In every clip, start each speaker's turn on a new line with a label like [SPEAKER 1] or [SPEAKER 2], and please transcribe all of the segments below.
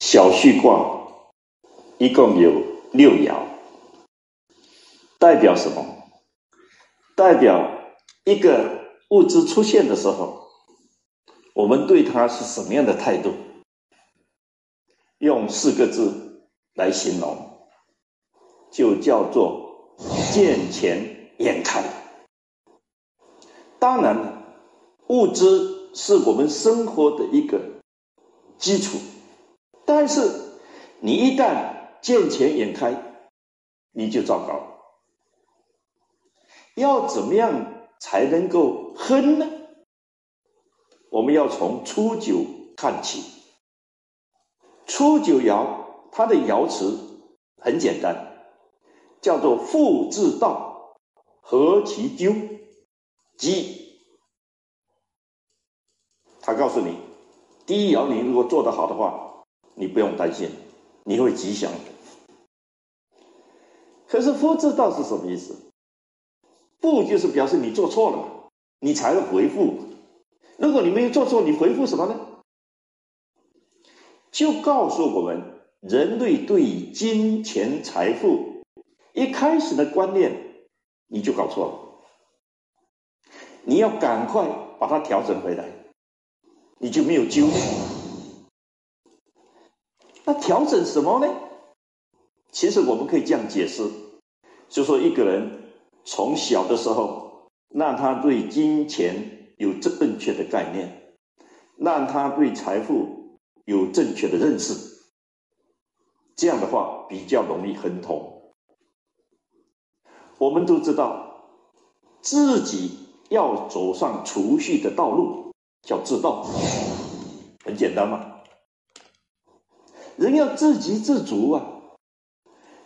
[SPEAKER 1] 小序卦一共有六爻，代表什么？代表一个物质出现的时候，我们对它是什么样的态度？用四个字来形容，就叫做见钱眼开。当然了，物质是我们生活的一个基础。但是，你一旦见钱眼开，你就糟糕。要怎么样才能够亨呢？我们要从初九看起。初九爻，它的爻辞很简单，叫做“复自道，何其丢，吉”。他告诉你，第一爻你如果做得好的话。你不用担心，你会吉祥。可是“复知道”是什么意思？“复”就是表示你做错了，你才会回复。如果你没有做错，你回复什么呢？就告诉我们，人类对金钱财富一开始的观念，你就搞错了。你要赶快把它调整回来，你就没有纠结。调整什么呢？其实我们可以这样解释，就说一个人从小的时候，让他对金钱有正确的概念，让他对财富有正确的认识，这样的话比较容易亨通。我们都知道，自己要走上储蓄的道路，叫自道，很简单嘛。人要自给自足啊，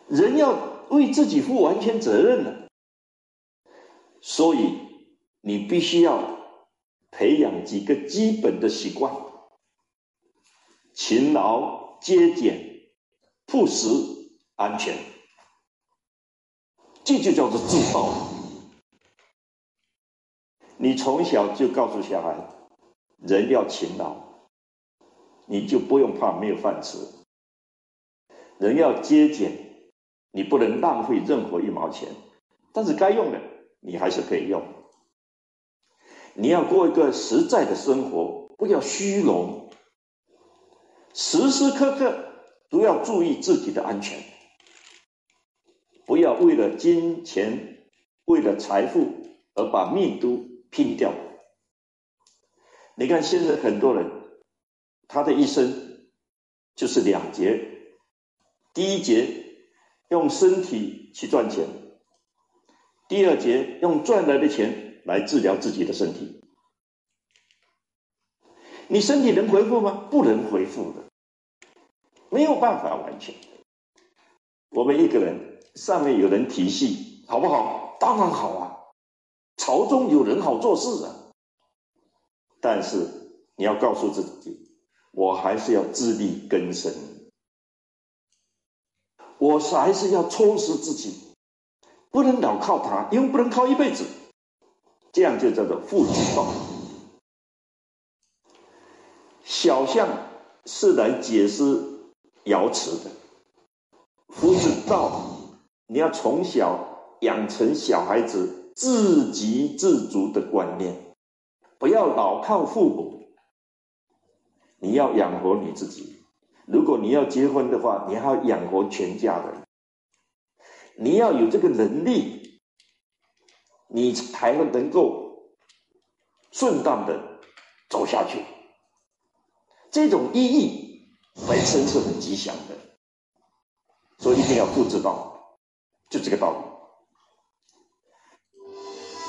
[SPEAKER 1] 人要为自己负完全责任呢。所以你必须要培养几个基本的习惯：勤劳、节俭、朴实、安全。这就叫做自道。你从小就告诉小孩，人要勤劳，你就不用怕没有饭吃。人要节俭，你不能浪费任何一毛钱，但是该用的你还是可以用。你要过一个实在的生活，不要虚荣，时时刻刻都要注意自己的安全，不要为了金钱、为了财富而把命都拼掉。你看现在很多人，他的一生就是两劫。第一节用身体去赚钱，第二节用赚来的钱来治疗自己的身体。你身体能恢复吗？不能恢复的，没有办法完全。我们一个人上面有人提系，好不好？当然好啊，朝中有人好做事啊。但是你要告诉自己，我还是要自力更生。我还是要充实自己，不能老靠他，因为不能靠一辈子。这样就叫做父之道。小象是来解释爻辞的，父之道，你要从小养成小孩子自给自足的观念，不要老靠父母，你要养活你自己。如果你要结婚的话，你还要养活全家人，你要有这个能力，你才能够顺当的走下去。这种意义本身是很吉祥的，所以一定要复制到，就这个道理。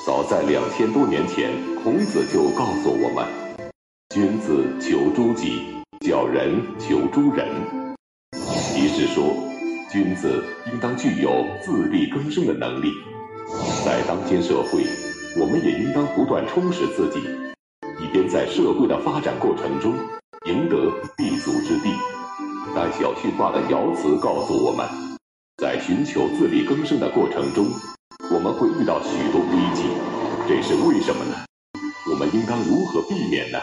[SPEAKER 2] 早在两千多年前，孔子就告诉我们：“君子求诸己。”小人求诸人，即是说，君子应当具有自力更生的能力。在当今社会，我们也应当不断充实自己，以便在社会的发展过程中赢得立足之地。但小序卦的爻辞告诉我们，在寻求自力更生的过程中，我们会遇到许多危机，这是为什么呢？我们应当如何避免呢？